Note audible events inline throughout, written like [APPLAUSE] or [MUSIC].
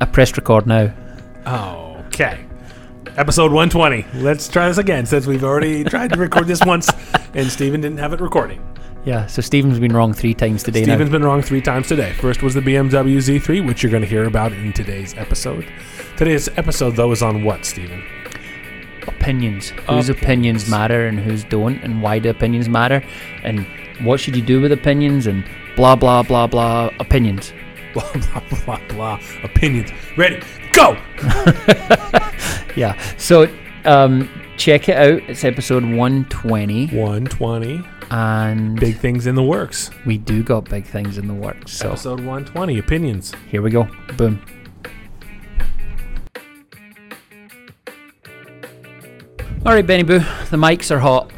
I pressed record now. Okay. Episode 120. Let's try this again since we've already [LAUGHS] tried to record this once and Steven didn't have it recording. Yeah, so Stephen's been wrong three times today Steven's now. been wrong three times today. First was the BMW Z3, which you're going to hear about in today's episode. Today's episode, though, is on what, Steven? Opinions. Whose Opinions. opinions matter and whose don't, and why do opinions matter, and what should you do with opinions, and blah, blah, blah, blah, opinions. [LAUGHS] Blah, blah, blah, blah. Opinions. Ready? Go! [LAUGHS] Yeah, so um, check it out. It's episode 120, 120. and Big things in the works. we do got big things in the works. So Episode 120. Opinions. here we go. Boom. All right, Benny Boo, the mics are hot.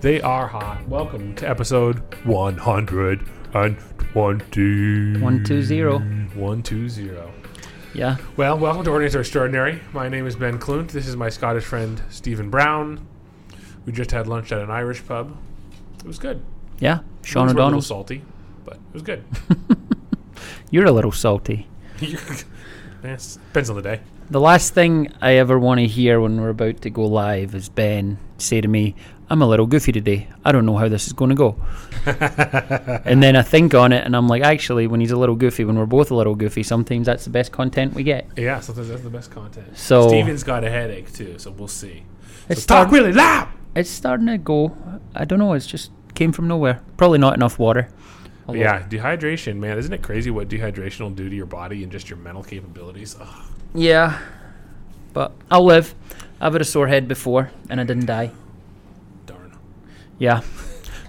They are hot. Welcome to episode 120. 120. 120. Yeah. Well, welcome to Ordinary to Extraordinary. My name is Ben Clunt. This is my Scottish friend Stephen Brown. We just had lunch at an Irish pub. It was good. Yeah. Sean were a little O'Donnell. salty, but it was good. [LAUGHS] You're a little salty. [LAUGHS] Depends on the day. The last thing I ever want to hear when we're about to go live is Ben say to me, I'm a little goofy today. I don't know how this is going to go. and then I think on it and I'm like, actually, when he's a little goofy, when we're both a little goofy, sometimes that's the best content we get. Yeah, sometimes that's the best content. So- Steven's got a headache too, so we'll see. It's, So talk really loud. it's starting to go. I don't know. It's just came from nowhere. Probably not enough water. Yeah, dehydration, man. Isn't it crazy what dehydration will do to your body and just your mental capabilities? Ugh. Yeah. But I'll live. I've had a sore head before and I didn't die. Yeah.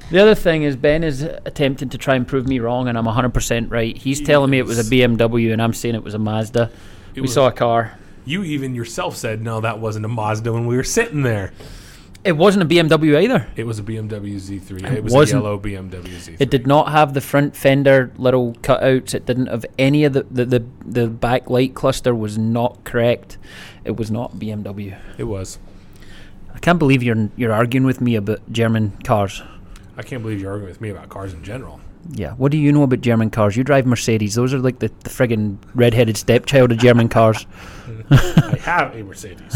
The other thing is Ben is attempting to try and prove me wrong, and I'm 100% right. He's telling me it was a BMW, and I'm saying it was a Mazda. It we was- saw a car. You even yourself said no, that wasn't a Mazda when we were sitting there. It wasn't a BMW either. It was a BMW Z3. It, It was wasn't. a yellow BMW Z3. It did not have the front fender little cutouts. It didn't have any of the the, the, the back light cluster was not correct. It was not BMW. It was. I can't believe you're you're arguing with me about German cars. I can't believe you're arguing with me about cars in general. Yeah, what do you know about German cars? You drive Mercedes. Those are like the, the friggin' red-headed stepchild of German cars. [LAUGHS] [LAUGHS] I have a Mercedes. [LAUGHS]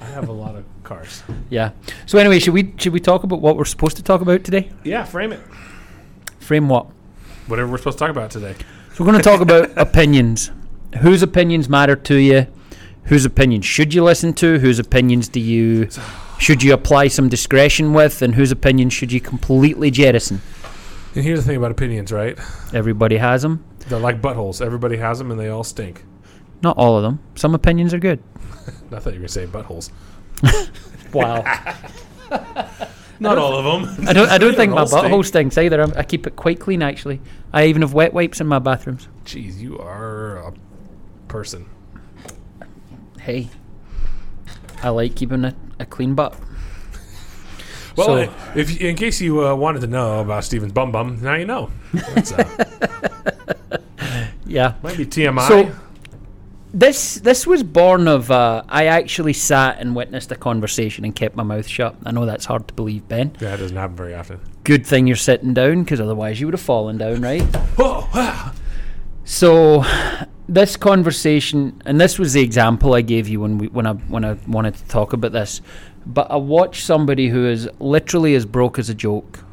I have a lot of cars. Yeah. So anyway, should we should we talk about what we're supposed to talk about today? Yeah, frame it. Frame what? Whatever we're supposed to talk about today. So we're going to talk about opinions. Whose opinions matter to you? Whose opinions should you listen to? Whose opinions do you should you apply some discretion with? And whose opinions should you completely jettison? And here's the thing about opinions, right? Everybody has them. They're like buttholes. Everybody has them, and they all stink. Not all of them. Some opinions are good. [LAUGHS] I thought you were going to say buttholes. [LAUGHS] Wow. [LAUGHS] Not all of them. I don't. I don't think my butthole stinks either. I'm, I keep it quite clean actually. I even have wet wipes in my bathrooms. Jeez, you are a person. Hey, I like keeping a, a clean butt. Well, So- uh, if in case you uh, wanted to know about Steven's bum bum, now you know. Uh, [LAUGHS] Yeah. might be TMI. So this this was born of uh, I actually sat and witnessed a conversation and kept my mouth shut. I know that's hard to believe, Ben. yeah, it doesn't happen very often. Good thing you're sitting down because otherwise you would have fallen down, right? Oh. So this conversation, and this was the example I gave you when we when I when I wanted to talk about this. But I watched somebody who is literally as broke as a joke,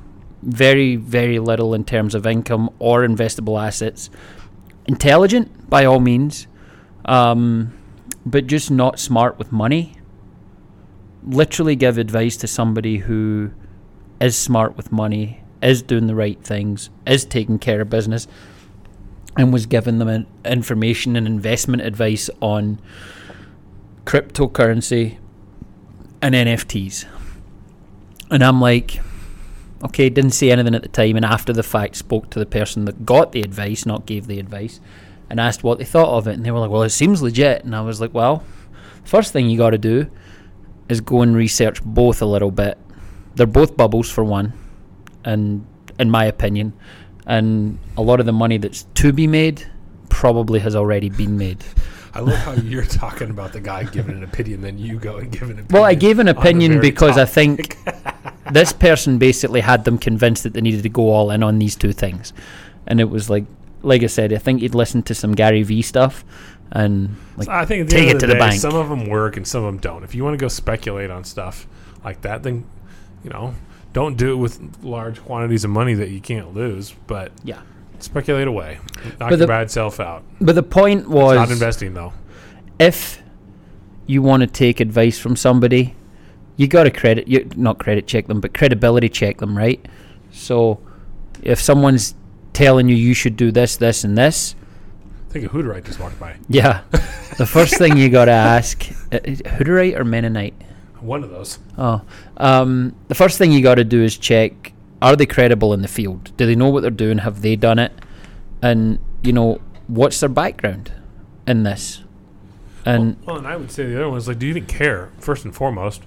very very little in terms of income or investable assets, intelligent by all means, um, but just not smart with money. Literally give advice to somebody who is smart with money, is doing the right things, is taking care of business and was giving them in- information and investment advice on cryptocurrency and NFTs. And I'm like, okay, didn't say anything at the time, and after the fact, spoke to the person that got the advice, not gave the advice, and asked what they thought of it. And they were like, well, it seems legit. And I was like, well, first thing you got to do is go and research both a little bit. They're both bubbles, for one, and in my opinion and a lot of the money that's to be made probably has already been made. I love how you're talking about the guy giving an opinion, then you go and give an opinion. Well, I gave an opinion because I think [LAUGHS] this person basically had them convinced that they needed to go all in on these two things. And it was like, like I said, I think he'd listen to some Gary V stuff and like So I think take it to the, the bank. some of them work and some of them don't. If you want to go speculate on stuff like that, then you know, don't do it with large quantities of money that you can't lose. But yeah. speculate away, knock But your the- bad self out. But the point was Not investing though. if you want to take advice from somebody, you got to credit you not credit check them, but credibility check them, right? So if someone's telling you you should do this, this, and this, I think a Hutterite just walked by. yeah, the first thing you got to ask, uh, Hutterite or Mennonite? One of those. Oh, um, the first thing you got to do is check: Are they credible in the field? Do they know what they're doing? Have they done it? And you know, what's their background in this? And well, and I would say the other one is like, do you even care? First and foremost,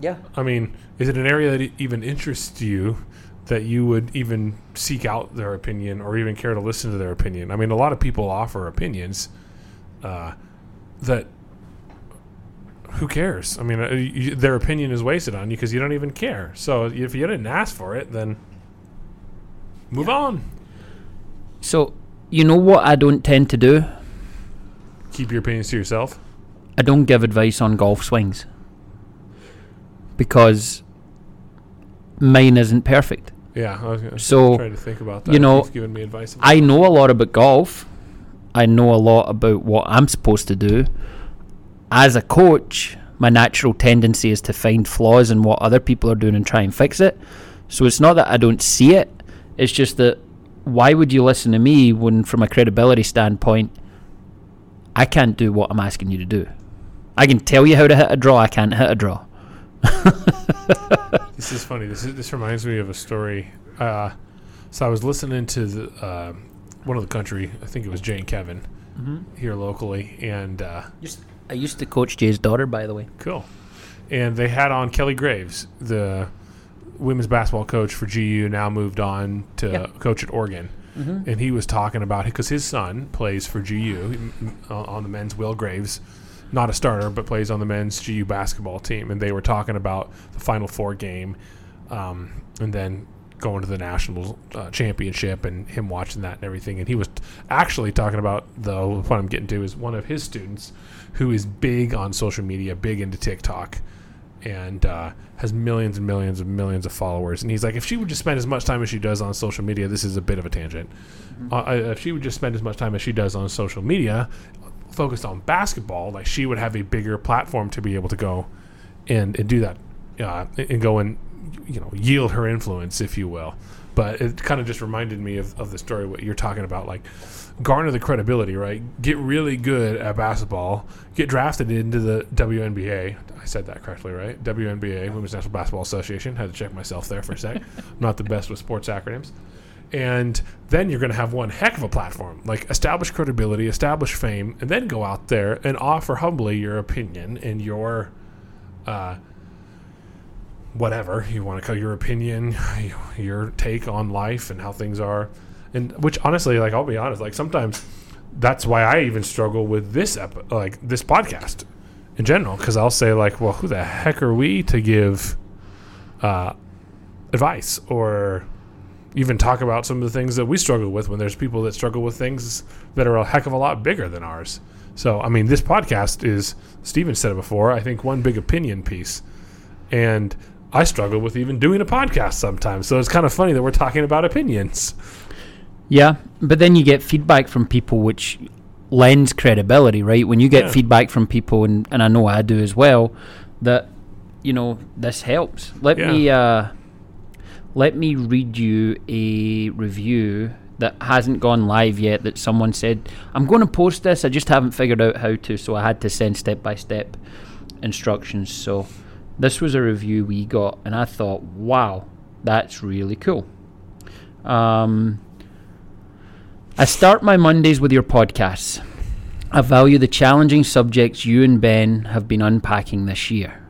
yeah, I mean, is it an area that even interests you that you would even seek out their opinion or even care to listen to their opinion? I mean, a lot of people offer opinions uh, that who cares? I mean, uh, you, their opinion is wasted on you because you don't even care. So if you didn't ask for it, then move on. So, you know what I don't tend to do? Keep your opinions to yourself. I don't give advice on golf swings because mine isn't perfect. Yeah, I was gonna So, try to think about that. you know, given me advice. I know a lot about golf. I know a lot about what I'm supposed to do. As a coach, my natural tendency is to find flaws in what other people are doing and try and fix it. So it's not that I don't see it. It's just that why would you listen to me when, from a credibility standpoint, I can't do what I'm asking you to do? I can tell you how to hit a draw. I can't hit a draw. This is funny. This is, this reminds me of a story. Uh, so I was listening to the, uh, one of the country. I think it was Jay and Kevin here locally, and uh, I used to coach Jay's daughter, by the way. cool. And they had on Kelly Graves, the women's basketball coach for GU, now moved on to Yeah. coach at Oregon. And he was talking about because his son plays for GU m- on on the men's Will Graves, not a starter, but plays on the men's GU basketball team. And they were talking about the Final Four game, um, and then going to the national uh, championship and him watching that and everything. And he was t- actually talking about though what I'm getting to is one of his students who is big on social media, big into TikTok and uh, has millions and millions and millions of followers. And he's like, if she would just spend as much time as she does on social media, this is a bit of a tangent. Uh, uh, if she would just spend as much time as she does on social media, focused on basketball, like she would have a bigger platform to be able to go and, and do that, uh, and go and you know yield her influence, if you will. But it kind of just reminded me of, of the story what you're talking about, like garner the credibility, right? Get really good at basketball, get drafted into the WNBA. I said that correctly, right? WNBA, Women's National Basketball Association. Had to check myself there for a sec. I'm [LAUGHS] not the best with sports acronyms. And then you're going to have one heck of a platform, like establish credibility, establish fame, and then go out there and offer humbly your opinion and your uh, whatever you want to call your opinion, [LAUGHS] your take on life and how things are. And which honestly, like I'll be honest, like sometimes that's why I even struggle with this ep- like this podcast in general because I'll say like, well, who the heck are we to give uh, advice or even talk about some of the things that we struggle with when there's people that struggle with things that are a heck of a lot bigger than ours. So, I mean, this podcast is, Steven said it before, I think one big opinion piece. And I struggle with even doing a podcast sometimes. So it's kind of funny that we're talking about opinions. Yeah, but then you get feedback from people which lends credibility, right? When you get Yeah. feedback from people, and, and I know I do as well, that you know this helps. Let Yeah. me uh, let me read you a review that hasn't gone live yet. That someone said I'm going to post this. I just haven't figured out how to, so I had to send step by step instructions. So this was a review we got, and I thought, wow, that's really cool. Um, I start my Mondays with your podcasts. I value the challenging subjects you and Ben have been unpacking this year.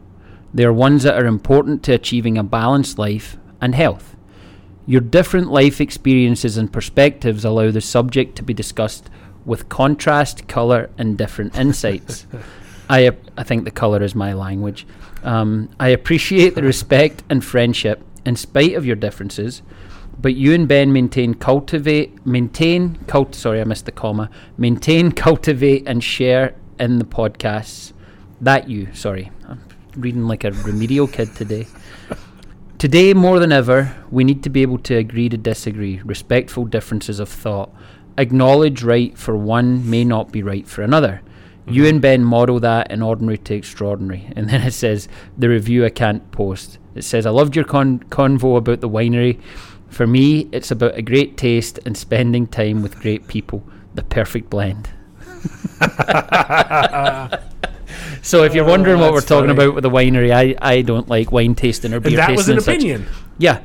They are ones that are important to achieving a balanced life and health. Your different life experiences and perspectives allow the subject to be discussed with contrast, colour, and different insights. I, I think the colour is my language. Um, I appreciate the respect and friendship in spite of your differences. But you and Ben maintain, cultivate, maintain, cult. Sorry, I missed the comma. Maintain, cultivate, and share in the podcasts. That you. Sorry, I'm reading like a remedial kid today. Today, more than ever, we need to be able to agree to disagree, respectful differences of thought. Acknowledge right for one may not be right for another. You mm-hmm. and Ben model that in ordinary to extraordinary. [LAUGHS] And then it says, the review I can't post. It says, I loved your con- convo about the winery. For me, it's about a great taste and spending time with great people. The perfect blend. [LAUGHS] so if you're Oh, wondering what we're talking funny. about with the winery, I, I don't like wine tasting or beer And that was an and such. opinion. Yeah,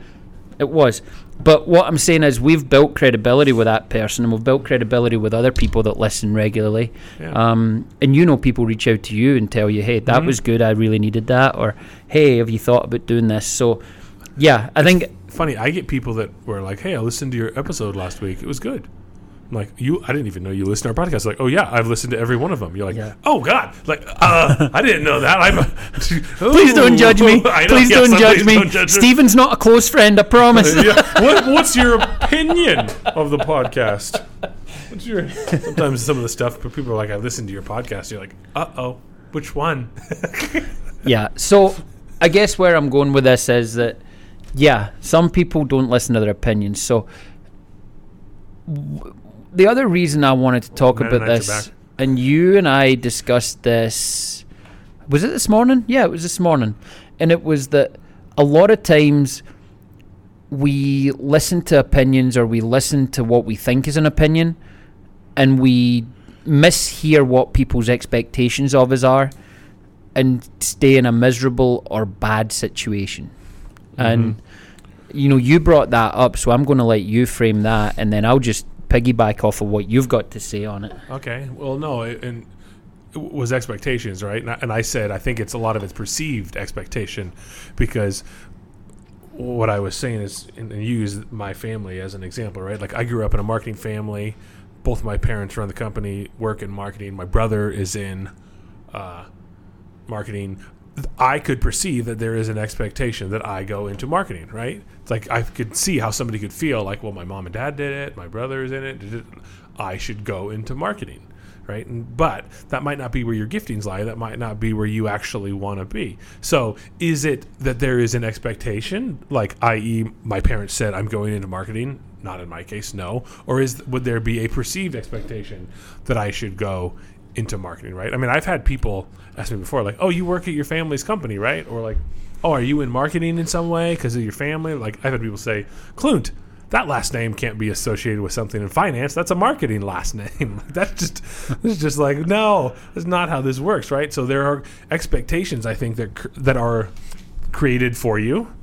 it was. But what I'm saying is, we've built credibility with that person, and we've built credibility with other people that listen regularly. Yeah. Um, and you know, people reach out to you and tell you, "Hey, that Mhm. was good. I really needed that," or "Hey, have you thought about doing this?" So, yeah, I think Funny, I get people that were like, "Hey, I listened to your episode last week. It was good." I'm like, "You? I didn't even know you listened to our podcast." Like, "Oh yeah, I've listened to every one of them." You're like, Yeah. "Oh God!" Like, uh, [LAUGHS] I didn't know that. I'm, [LAUGHS] please don't judge me. [LAUGHS] Please yes, don't judge me. don't judge me. Stephen's not a close friend. I promise. yeah. what, what's your opinion of the podcast? What's your? Sometimes some of the stuff, but people are like, "I listened to your podcast." You're like, "Uh oh, which one?" yeah. So I guess where I'm going with this is that, yeah, some people don't listen to their opinions. So w- the other reason I wanted to talk about this, and you and I discussed this, was it this morning? Yeah, it was this morning, and it was that a lot of times we listen to opinions or we listen to what we think is an opinion, and we mishear what people's expectations of us are and stay in a miserable or bad situation. And you know, you brought that up, so I'm going to let you frame that, and then I'll just piggyback off of what you've got to say on it. Okay. Well, no, it, and it was expectations, right? And I, and I said I think it's a lot of it's perceived expectation, because what I was saying is, and, and use my family as an example, right? Like I grew up in a marketing family. Both my parents run the company, work in marketing. My brother is in uh, marketing. I could perceive that there is an expectation that I go into marketing, right? It's like I could see how somebody could feel like, well, my mom and dad did it, my brother is in it. I should go into marketing, right? And, but that might not be where your giftings lie. That might not be where you actually want to be. So, is it that there is an expectation, like, i.e., my parents said I'm going into marketing? Not in my case, no. Or is would there be a perceived expectation that I should go into marketing, right? I mean, I've had people ask me before, like, "Oh, you work at your family's company, right?" Or like, "Oh, are you in marketing in some way because of your family?" Like, I've had people say, "Klunt, that last name can't be associated with something in finance. That's a marketing last [LAUGHS] name. that's just, it's just like, no, that's not how this works, right?" So there are expectations, I think, that cr- that are created for you,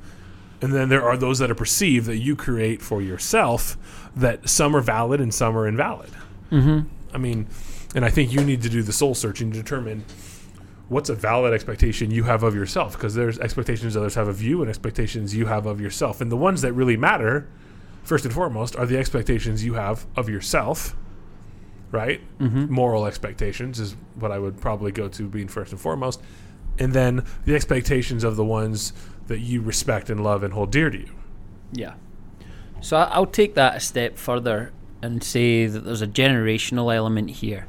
and then there are those that are perceived that you create for yourself. That some are valid and some are invalid. Mm-hmm. I mean, and I think you need to do the soul searching to determine what's a valid expectation you have of yourself because there's expectations others have of you and expectations you have of yourself. And the ones that really matter, first and foremost, are the expectations you have of yourself, right? Mm-hmm. Moral expectations is what I would probably go to being first and foremost. And then the expectations of the ones that you respect and love and hold dear to you. Yeah. So I'll take that a step further and say that there's a generational element here,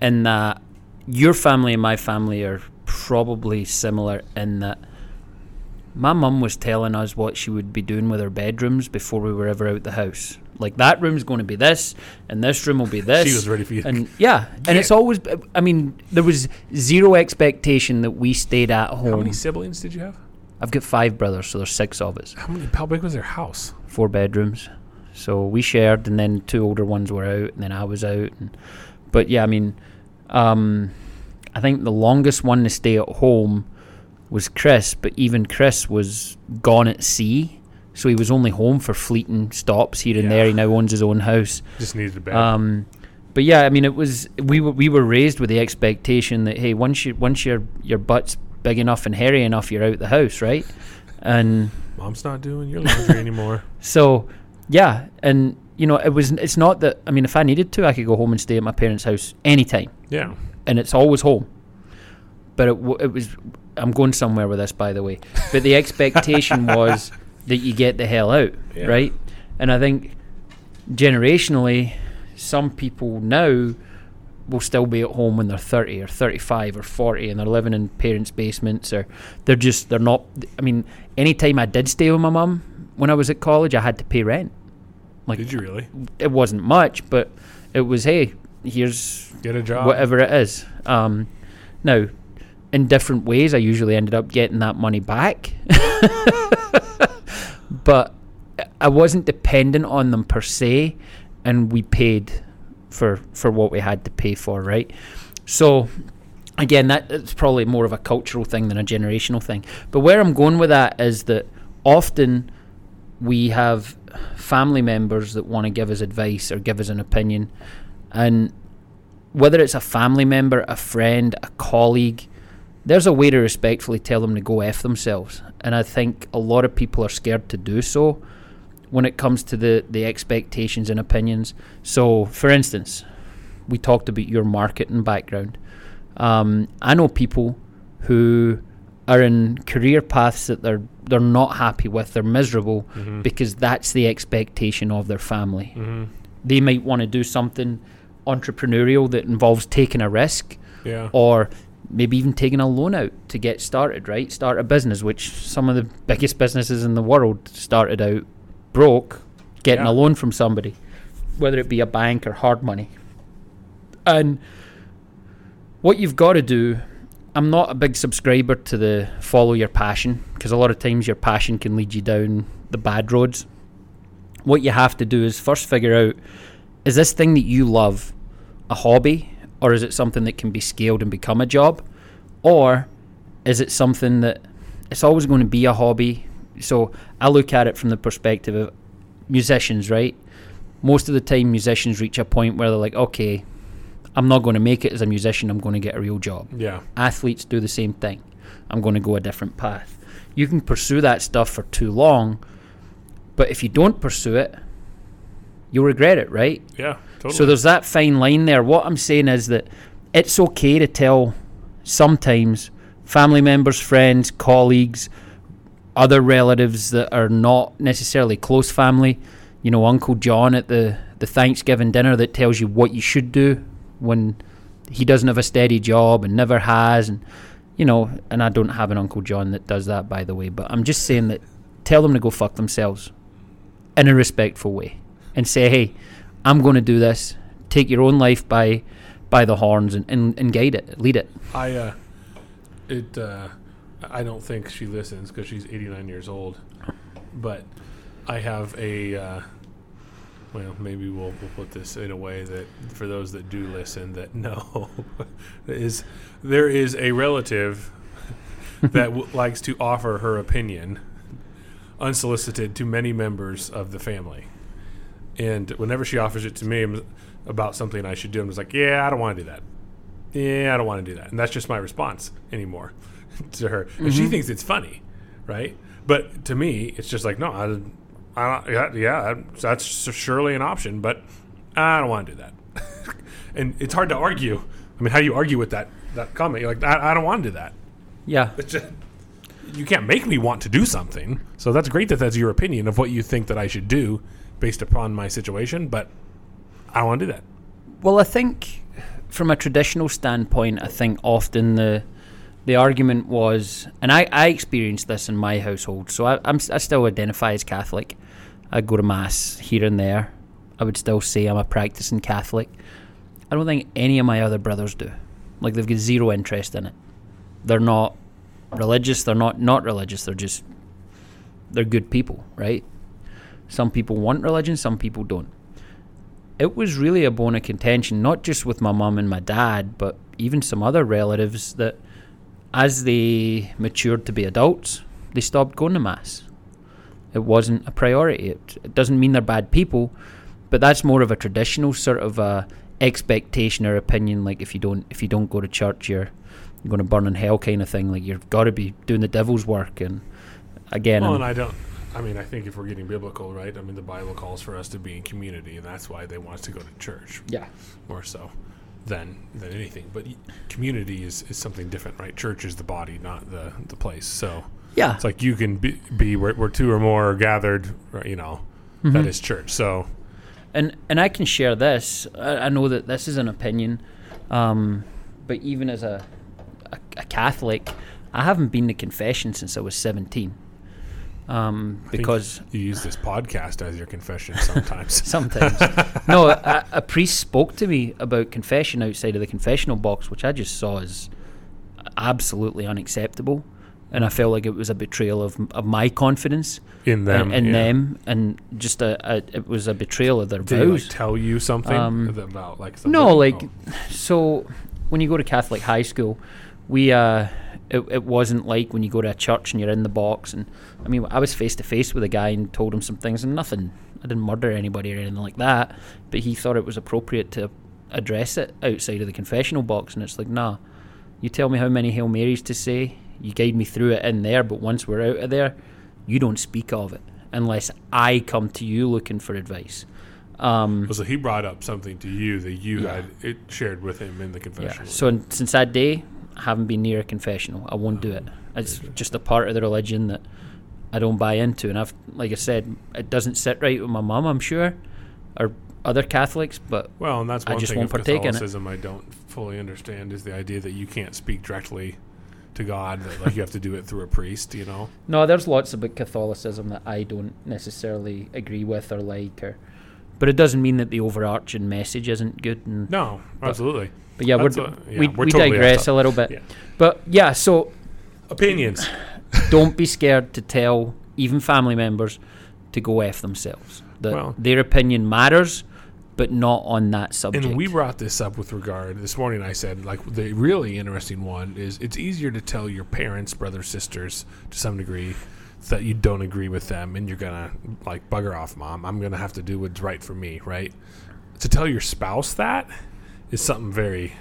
in that your family and my family are probably similar in that my mum was telling us what she would be doing with her bedrooms before we were ever out the house. Like that room's going to be this, and this room will be [LAUGHS] this. She was ready for you. And yeah, and it's always. I mean, there was zero expectation that we stayed at home. How many siblings did you have? I've got five brothers, so there's six of us How many? How big was their house? four bedrooms. So we shared, and then two older ones were out, and then I was out. And, but yeah, I mean, um, I think the longest one to stay at home was Chris, but even Chris was gone at sea, so he was only home for fleeting stops here and there. Yeah. He now owns his own house. Just needed a bed. Um, but yeah, I mean, it was we were we were raised with the expectation that hey, once you once your your butt's big enough and hairy enough, you're out the house, right? And Mom's not doing your laundry anymore. [LAUGHS] so, yeah, and you know, it was. It's not that. I mean, if I needed to, I could go home and stay at my parents' house anytime, Yeah. and it's always home. But it, w- it was. I'm going somewhere with this, by the way. But the expectation [LAUGHS] was that you get the hell out, Yeah. right? And I think generationally, some people now will still be at home when they're 30 or 35 or 40 and they're living in parents' basements or they're just, they're not. I mean, anytime I did stay with my mum when I was at college, I had to pay rent. Like, Did you really it wasn't much, but it was, hey, here's get a job? whatever it is. Um, now, in different ways, I usually ended up getting that money back, [LAUGHS] but I wasn't dependent on them per se, and we paid for for what we had to pay for, right? So. Again, that it's probably more of a cultural thing than a generational thing. But where I'm going with that is that often we have family members that want to give us advice or give us an opinion, and whether it's a family member, a friend, a colleague, there's a way to respectfully tell them to go F themselves. And I think a lot of people are scared to do so when it comes to the, the expectations and opinions. So, for instance, we talked about your marketing background. Um, I know people who are in career paths that they're they're not happy with, they're miserable Mhm. because that's the expectation of their family Mhm. they might want to do something entrepreneurial that involves taking a risk Yeah. or maybe even taking a loan out to get started, right? Start a business, which some of the biggest businesses in the world started out broke, getting Yeah. a loan from somebody, whether it be a bank or hard money. And what you've got to do, I'm not a big subscriber to the follow your passion because a lot of times your passion can lead you down the bad roads. What you have to do is first figure out is this thing that you love a hobby or is it something that can be scaled and become a job? Or is it something that it's always going to be a hobby? So I look at it from the perspective of musicians, right? Most of the time, musicians reach a point where they're like, okay, I'm not going to make it as a musician, I'm going to get a real job. Yeah. Athletes do the same thing. I'm going to go a different path. You can pursue that stuff for too long, but if you don't pursue it, you'll regret it, right? Yeah. Totally. So there's that fine line there. What I'm saying is that it's okay to tell sometimes family members, friends, colleagues, other relatives that are not necessarily close family, you know, Uncle John at the, the Thanksgiving dinner that tells you what you should do when he doesn't have a steady job and never has and you know, and I don't have an Uncle John that does that by the way, but I'm just saying that tell them to go fuck themselves in a respectful way and say, Hey, I'm going to do this. Take your own life by by the horns and, and, and guide it, lead it. I uh, it uh, I don't think she listens because she's 89 years old. But I have a uh, well, maybe we'll we'll put this in a way that for those that do listen that [LAUGHS] know is there is a relative [LAUGHS] that w- likes to offer her opinion unsolicited to many members of the family. And whenever she offers it to me about something I should do, I'm just like, yeah, I don't want to do that. Yeah, I don't want to do that. And that's just my response anymore [LAUGHS] to her. And she mm-hmm. thinks it's funny, right? But to me, it's just like, no, I, I don't, yeah, that's surely an option, but I don't want to do that. [LAUGHS] and it's hard to argue. I mean, how do you argue with that that comment? You're like, I, I don't want to do that. Yeah. Just, you can't make me want to do something. So that's great that that's your opinion of what you think that I should do based upon my situation, but I don't want to do that. Well, I think from a traditional standpoint, I think often the the argument was, and I, I experienced this in my household, so I, I'm, I still identify as Catholic. I go to Mass here and there. I would still say I'm a practicing Catholic. I don't think any of my other brothers do. Like, they've got zero interest in it. They're not religious, they're not not religious, they're just, they're good people, right? Some people want religion, some people don't it was really a bone of contention, not just with my mum and my dad, but even some other relatives that as they matured to be adults, they stopped going to mass. It wasn't a priority. It, it doesn't mean they're bad people, but that's more of a traditional sort of uh, expectation or opinion. Like if you don't if you don't go to church, you're you're going to burn in hell, kind of thing. Like you've got to be doing the devil's work. And again, Well, and I don't. I mean, I think if we're getting biblical, right? I mean, the Bible calls for us to be in community, and that's why they want us to go to church yeah, more so than than anything. But community is, is something different, right? Church is the body, not the the place. So yeah, it's like you can be, be where, where two or more are gathered, right, you know, that is church. So and and I can share this. I, I know that this is an opinion, um, but even as a, a a Catholic, I haven't been to confession since I was seventeen. Um, because you use this podcast as your confession sometimes. [LAUGHS] sometimes no, a, a priest spoke to me about confession outside of the confessional box, which I just saw as absolutely unacceptable, and I felt like it was a betrayal of of my confidence in them, in, in yeah. them, and just a, a it was a betrayal of their Did he like, vows. tell you something Um, about like something? No, like Oh. so when you go to Catholic high school, we uh it, it wasn't like when you go to a church and you're in the box and I mean I was face to face with a guy and told him some things and nothing I didn't murder anybody or anything like that, but he thought it was appropriate to address it outside of the confessional box and it's like nah, you tell me how many Hail Marys to say, you guide me through it in there, but once we're out of there, you don't speak of it unless I come to you looking for advice. Um, so he brought up something to you that you Yeah. had it shared with him in the Yeah. confession. So in, since that day, haven't been near a confessional. I won't do it. Oh, it's just a part of the religion that I don't buy into, and I've, like I said, it doesn't sit right with my mum. I'm sure, or other Catholics, but well, and that's I just thing won't of partake in it. Catholicism I don't fully understand is the idea that you can't speak directly to God. That like you have to do it through a priest. You know. no, there's lots about Catholicism that I don't necessarily agree with or like, or, but it doesn't mean that the overarching message isn't good. And No, absolutely. but yeah, we're, a- yeah, we we're we totally digress a little bit. Yeah. But yeah, so Opinions. [LAUGHS] don't be scared to tell even family members to go f themselves. That Well- their opinion matters, but not on that subject. And we brought this up with regard this morning. I said, like, the really interesting one is it's easier to tell your parents, brothers, sisters, to some degree, that you don't agree with them and you're gonna like bugger off, mom. I'm gonna have to do what's right for me, right? To tell your spouse that is something very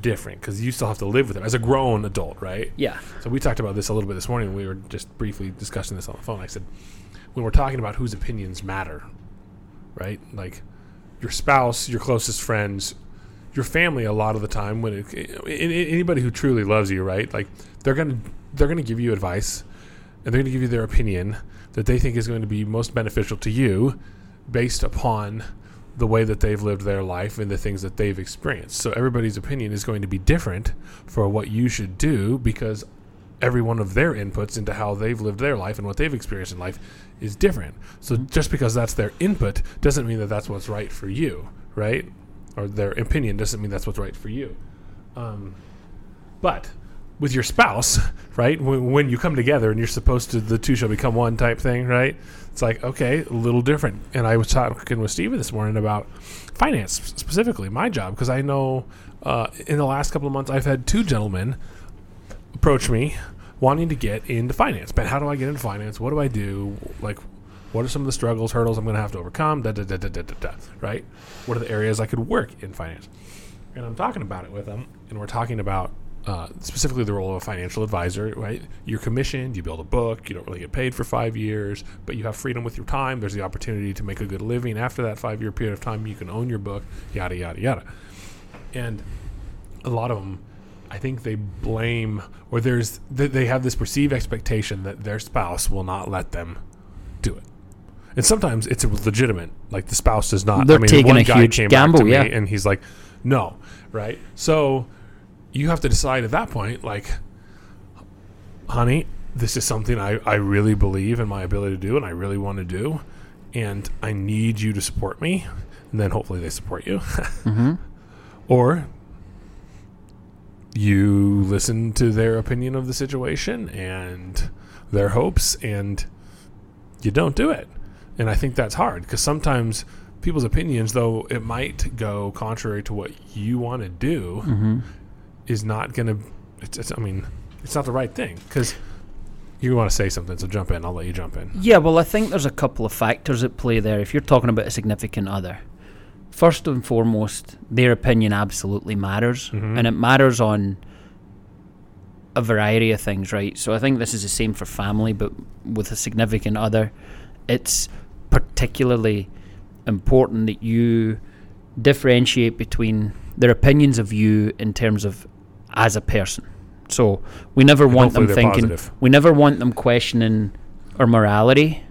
different because you still have to live with them as a grown adult, right? yeah, So we talked about this a little bit this morning. We were just briefly discussing this on the phone. I said, when we're talking about whose opinions matter, right? Like your spouse, your closest friends, your family. A lot of the time, when it, anybody who truly loves you, right? Like they're gonna they're gonna give you advice, and they're gonna give you their opinion that they think is going to be most beneficial to you, based upon the way that they've lived their life and the things that they've experienced. So everybody's opinion is going to be different for what you should do because every one of their inputs into how they've lived their life and what they've experienced in life is different. So just because that's their input doesn't mean that that's what's right for you, right? Or their opinion doesn't mean that's what's right for you. Um, but with your spouse, [LAUGHS] right? When, when you come together and you're supposed to, the two shall become one type thing, right? It's like, okay, a little different. And I was talking with Steven this morning about finance specifically, my job, because I know uh, in the last couple of months I've had two gentlemen approach me wanting to get into finance. But how do I get into finance? What do I do? Like, what are some of the struggles, hurdles I'm going to have to overcome? Da, da, da, da, da, da, da, right? What are the areas I could work in finance? And I'm talking about it with them, and we're talking about uh, specifically the role of a financial advisor, right? You're commissioned, you build a book, you don't really get paid for five years, but you have freedom with your time. There's the opportunity to make a good living after that five year period of time. You can own your book, yada, yada, yada. And a lot of them, I think they blame, or there's, they have this perceived expectation that their spouse will not let them do it. And sometimes it's legitimate, like the spouse does not. They're I mean, taking one a guy huge came gamble, back to me yeah. and he's like, no, right? So you have to decide at that point, like, honey, this is something I, I really believe in my ability to do and I really want to do. And I need you to support me. And then hopefully they support you. [LAUGHS] mm-hmm. Or you listen to their opinion of the situation and their hopes and you don't do it. And I think that's hard because sometimes people's opinions, though it might go contrary to what you want to do, Mm-hmm. Is not going to, it's, it's, I mean, it's not the right thing because you want to say something. So jump in. I'll let you jump in. Yeah, well, I think there's a couple of factors at play there. If you're talking about a significant other, first and foremost, their opinion absolutely matters, Mhm. and it matters on a variety of things, right? So I think this is the same for family, but with a significant other, it's particularly important that you differentiate between their opinions of you in terms of as a person. So we never And want them thinking positive. we never want them questioning our morality,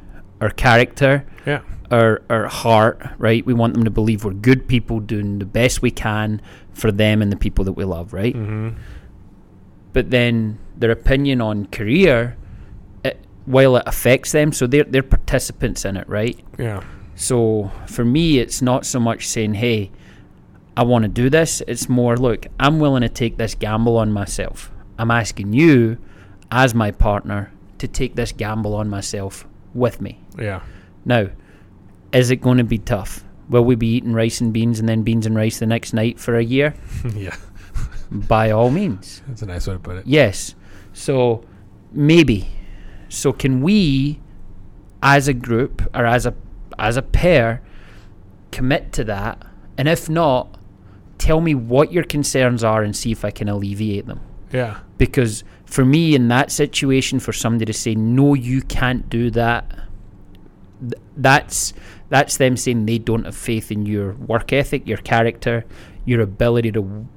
our character, Yeah. our our heart, right? We want them to believe we're good people doing the best we can for them and the people that we love, right? Mm-hmm. But then their opinion on career, it, while it affects them, so they're they're participants in it, right? Yeah. So for me, it's not so much saying, "Hey, I want to do this." It's more, "Look, I'm willing to take this gamble on myself. I'm asking you, as my partner, to take this gamble on myself with me." Yeah. Now, is it going to be tough? Will we be eating rice and beans and then beans and rice the next night for a year? [LAUGHS] yeah. [LAUGHS] By all means. That's a nice way to put it. Yes. So maybe. So can we as a group or as a as a pair commit to that? And if not, tell me what your concerns are and see if I can alleviate them. Yeah. Because for me in that situation for somebody to say no you can't do that th- that's that's them saying they don't have faith in your work ethic, your character, your ability to w-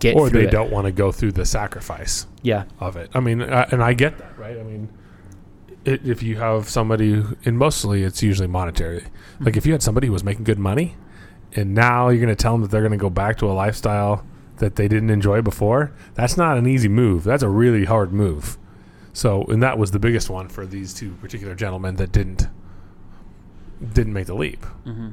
get Or they it. don't want to go through the sacrifice Yeah. of it. I mean, uh, and I get that, right? I mean, i if you have somebody, who, and mostly it's usually monetary. Like if you had somebody who was making good money, and now you're going to tell them that they're going to go back to a lifestyle that they didn't enjoy before, that's not an easy move. That's a really hard move. So, and that was the biggest one for these two particular gentlemen that didn't didn't make the leap. Mm-hmm.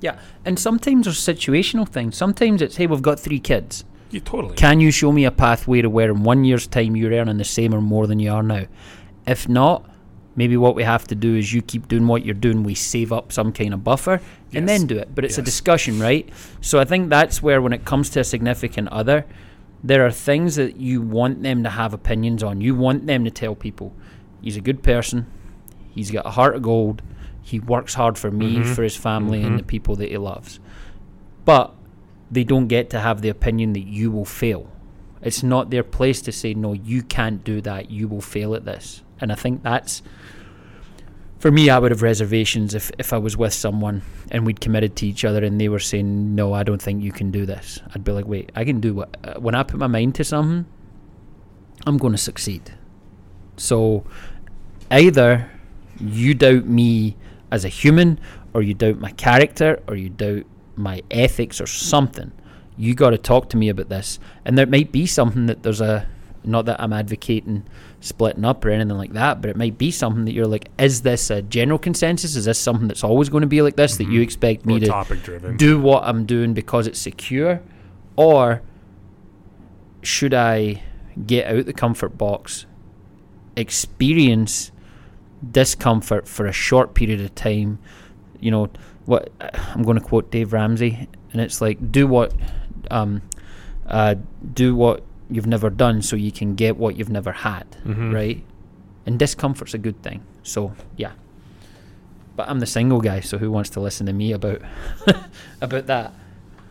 Yeah. And sometimes there's situational things. Sometimes it's hey, we've got three kids. Yeah, totally. Can you show me a pathway to where in one year's time you're earning the same or more than you are now? If not, maybe what we have to do is you keep doing what you're doing. We save up some kind of buffer and Yes. then do it. But it's a discussion, right? So I think that's where, when it comes to a significant other, there are things that you want them to have opinions on. You want them to tell people he's a good person, he's got a heart of gold, he works hard for me, Mhm. for his family, Mhm. and the people that he loves. But they don't get to have the opinion that you will fail. It's not their place to say, no, you can't do that, you will fail at this. And I think that's, for me, I would have reservations if, if I was with someone and we'd committed to each other and they were saying, no, I don't think you can do this. I'd be like, wait, I can do what, uh, when I put my mind to something, I'm going to succeed. So either you doubt me as a human, or you doubt my character, or you doubt my ethics, or something. You got to talk to me about this. And there might be something that there's a, not that I'm advocating splitting up or anything like that, but it might be something that you're like, is this a general consensus? Is this something that's always going to be like this that you Mhm. expect me to topic driven. do what I'm doing because it's secure, or should I get out the comfort box, experience discomfort for a short period of time? You know, what I'm going to quote Dave Ramsey, and it's like do what, um, uh, do what you've never done, so you can get what you've never had, Mhm. right? And discomfort's a good thing. So yeah. But I'm the single guy, so who wants to listen to me about [LAUGHS] about that?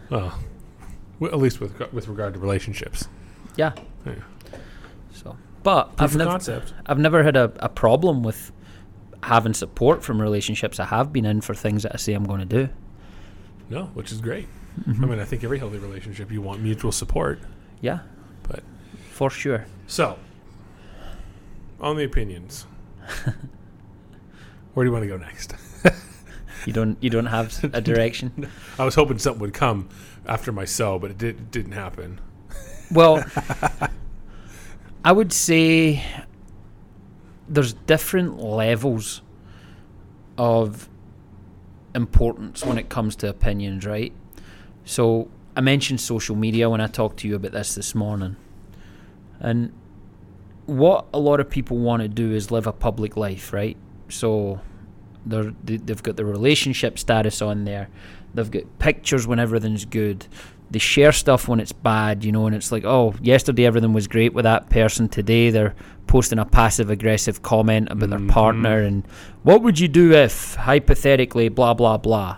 Well, at least with with regard to relationships. Yeah. Yeah. So, but Proof I've never. I've never had a, a problem with having support from relationships I have been in for things that I say I'm going to do. No, which is great. Mm-hmm. I mean, I think every healthy relationship you want mutual support. Yeah, But for sure. so on the opinions, [LAUGHS] where do you want to go next? You don't you don't have [LAUGHS] a direction. I was hoping something would come after my so, but it did, didn't happen. Well, [LAUGHS] I would say there's different levels of importance when it comes to opinions, right? So I mentioned social media when I talked to you about this this morning. And what a lot of people want to do is live a public life, right? So they're, they- they've got their relationship status on there. They've got pictures when everything's good. They share stuff when it's bad, you know, and it's like, oh, yesterday everything was great with that person. Today they're posting a passive aggressive comment about Mhm. their partner and what would you do if, hypothetically, blah, blah, blah.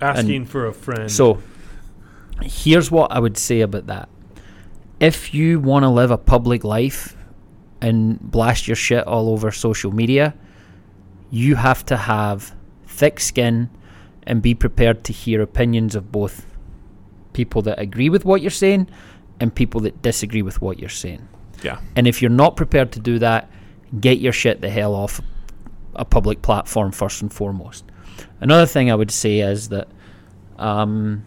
Asking for a friend. So, here's what I would say about that. If you want to live a public life and blast your shit all over social media, you have to have thick skin and be prepared to hear opinions of both people that agree with what you're saying and people that disagree with what you're saying. yeah, And if you're not prepared to do that, get your shit the hell off a public platform first and foremost. another thing I would say is that um,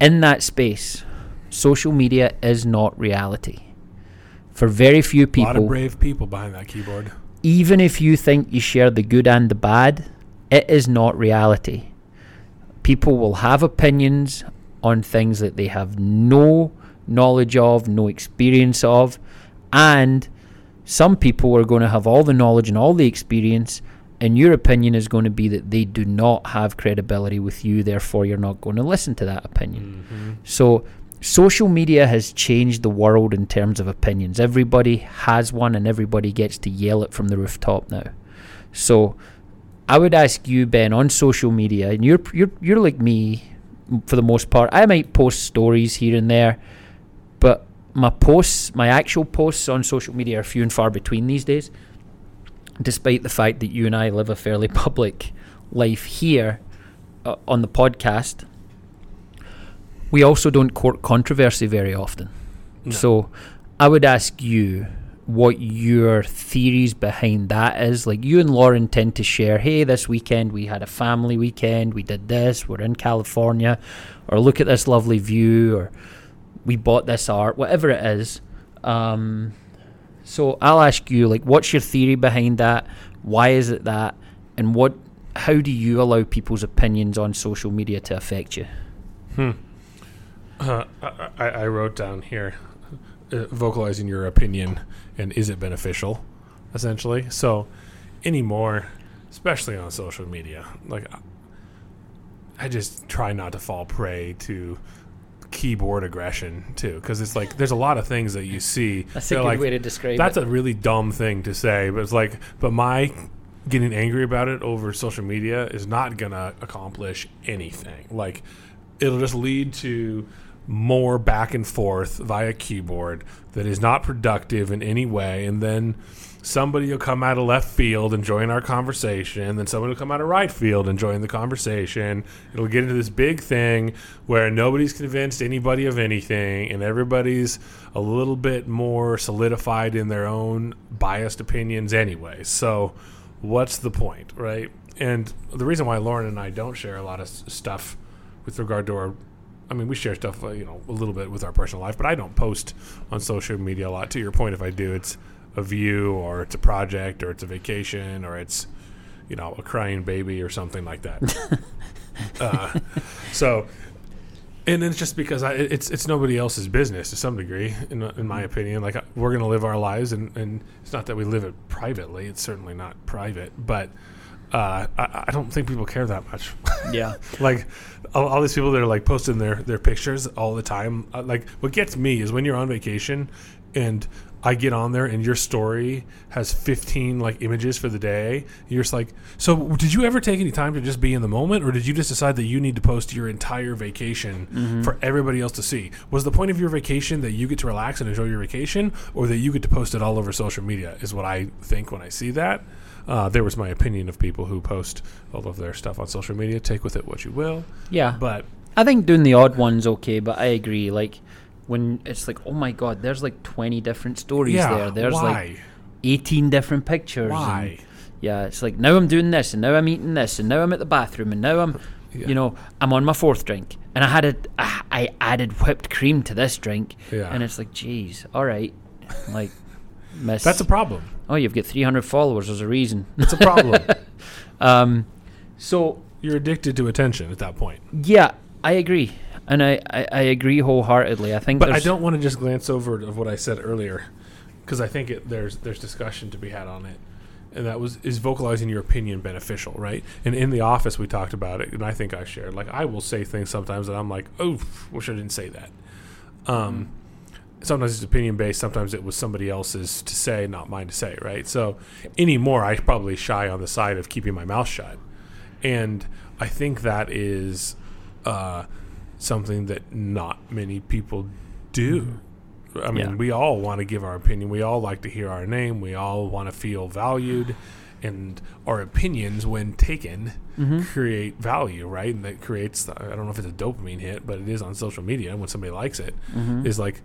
in that space, social media is not reality. For very few people, A lot of brave people behind that keyboard. even if you think you share the good and the bad, it is not reality. People will have opinions on things that they have no knowledge of, no experience of, and some people are going to have all the knowledge and all the experience, and your opinion is going to be that they do not have credibility with you, therefore, you're not going to listen to that opinion. Mm-hmm. So, social media has changed the world in terms of opinions. Everybody has one, and everybody gets to yell it from the rooftop now. So, I would ask you, Ben, on social media, and you're you're you're like me for the most part. I might post stories here and there, but my posts, my actual posts on social media, are few and far between these days. Despite the fact that you and I live a fairly public life here uh, on the podcast, we also don't court controversy very often. No. So I would ask you what your theories behind that is. Like you and Lauren tend to share, hey, this weekend we had a family weekend, we did this, we're in California, or look at this lovely view, or we bought this art, whatever it is. Um, so I'll ask you, like, what's your theory behind that? Why is it that? And what? How do you allow people's opinions on social media to affect you? Hmm. [CLEARS THROAT] Uh, I, I wrote down here uh, vocalizing your opinion and is it beneficial, essentially. So, anymore, especially on social media, like I just try not to fall prey to keyboard aggression too, because it's like there's a lot of things that you see. [LAUGHS] That's a good like, way to describe That's it. a really dumb thing to say, but it's like, but my getting angry about it over social media is not gonna accomplish anything. Like, it'll just lead to more back and forth via keyboard that is not productive in any way, and then somebody will come out of left field and join our conversation. Then somebody will come out of right field and join the conversation. It'll get into this big thing where nobody's convinced anybody of anything, and everybody's a little bit more solidified in their own biased opinions anyway. So, what's the point, right? And the reason why Lauren and I don't share a lot of stuff with regard to our I mean, we share stuff, uh, you know, a little bit with our personal life, but I don't post on social media a lot. To your point, if I do, it's a view or it's a project or it's a vacation or it's, you know, a crying baby or something like that. [LAUGHS] uh, so, and it's just because I, it's it's nobody else's business to some degree, in, in my opinion. Like we're gonna live our lives, and, and it's not that we live it privately. It's certainly not private, but uh, I, I don't think people care that much yeah. [LAUGHS] like all, all these people that are like posting their their pictures all the time uh, like what gets me is when you're on vacation and i get on there and your story has 15 like images for the day you're just like so did you ever take any time to just be in the moment or did you just decide that you need to post your entire vacation for everybody else to see was the point of your vacation that you get to relax and enjoy your vacation or that you get to post it all over social media is what i think when i see that uh, there was my opinion of people who post all of their stuff on social media. Take with it what you will. Yeah. But I think doing the odd one's okay, but I agree. Like when it's like, oh my god, there's like twenty different stories yeah, there. There's why? like eighteen different pictures. and- why? yeah, it's like now I'm doing this, and now I'm eating this, and now I'm at the bathroom, and now I'm, Yeah. you know, I'm on my fourth drink, and I had a, I I added whipped cream to this drink, Yeah. and it's like, geez, all right, like, [LAUGHS] miss. That's a problem. oh, you've got 300 followers. There's a reason. It's a problem. [LAUGHS] Um, so You're addicted to attention at that point. yeah, I agree, and I, I, I agree wholeheartedly. I think, But I don't want to just glance over of what I said earlier, because I think it, there's there's discussion to be had on it, and that was is vocalizing your opinion beneficial, right? And in the office we talked about it, and I think I shared like I will say things sometimes that I'm like, oh, wish I didn't say that. Um, sometimes it's opinion based, sometimes it was somebody else's to say, not mine to say, right? So anymore, I probably shy on the side of keeping my mouth shut, and I think that is uh, something that not many people do. I mean, Yeah. we all want to give our opinion. We all like to hear our name. We all want to feel valued, and our opinions, when taken, Mm-hmm. create value, right? And that creates. I don't know if it's a dopamine hit, but it is on social media when somebody likes it. Mm-hmm. Is like,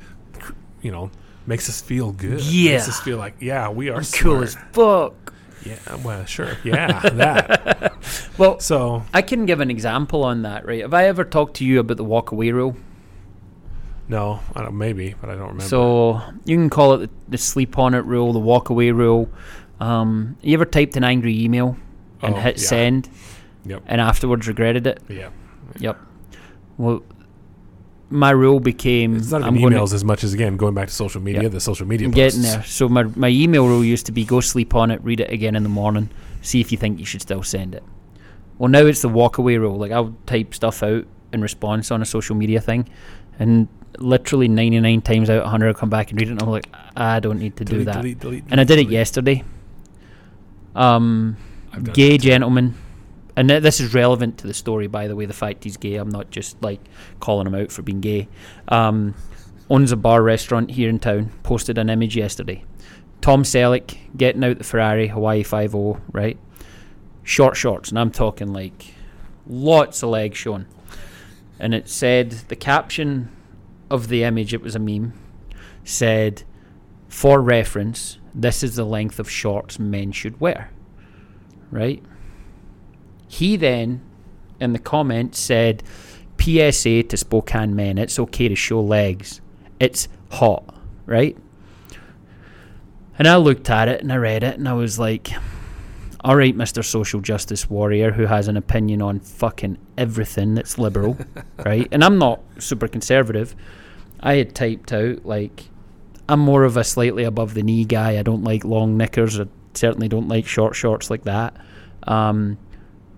you know, makes us feel good. Yeah. makes us feel like yeah, we are cool as fuck. Yeah, well, sure. Yeah, that. [LAUGHS] Well, So, I can give an example on that, right? Have I ever talked to you about the walk away rule? no, I don't, maybe, but I don't remember. So you can call it the, the sleep on it rule, the walk away rule. Um, you ever typed an angry email and Oh, hit yeah. send Yep. and afterwards regretted it? yeah. Yep. Well, my rule became It's not I'm even gonna- emails as much as, again, going back to social media, Yeah. the social media I'm posts. getting there. So my my email rule used to be go sleep on it, read it again in the morning, see if you think you should still send it. Well, now it's the walk away rule. Like I'll type stuff out in response on a social media thing, and literally 99 times out of 100 I'll come back and read it, and I'm like, I don't need to do that. delete, delete, and I did it yesterday. Um, gay gentleman, and th- this is relevant to the story, by the way. The fact he's gay, I'm not just like calling him out for being gay. Um, owns a bar restaurant here in town. Posted an image yesterday. Tom Selleck getting out the Ferrari Hawaii Five O, right? Short shorts, and I'm talking like lots of legs shown. And it said the caption of the image. It was a meme. Said, for reference, this is the length of shorts men should wear. Right? He then, in the comments, said, PSA to Spokane men, it's okay to show legs. It's hot, right? And I looked at it and I read it and I was like, all right, Mr. Social Justice Warrior, who has an opinion on fucking everything that's liberal, [LAUGHS] right? And I'm not super conservative. I had typed out, like, I'm more of a slightly above the knee guy. I don't like long knickers. I certainly don't like short shorts like that. Um,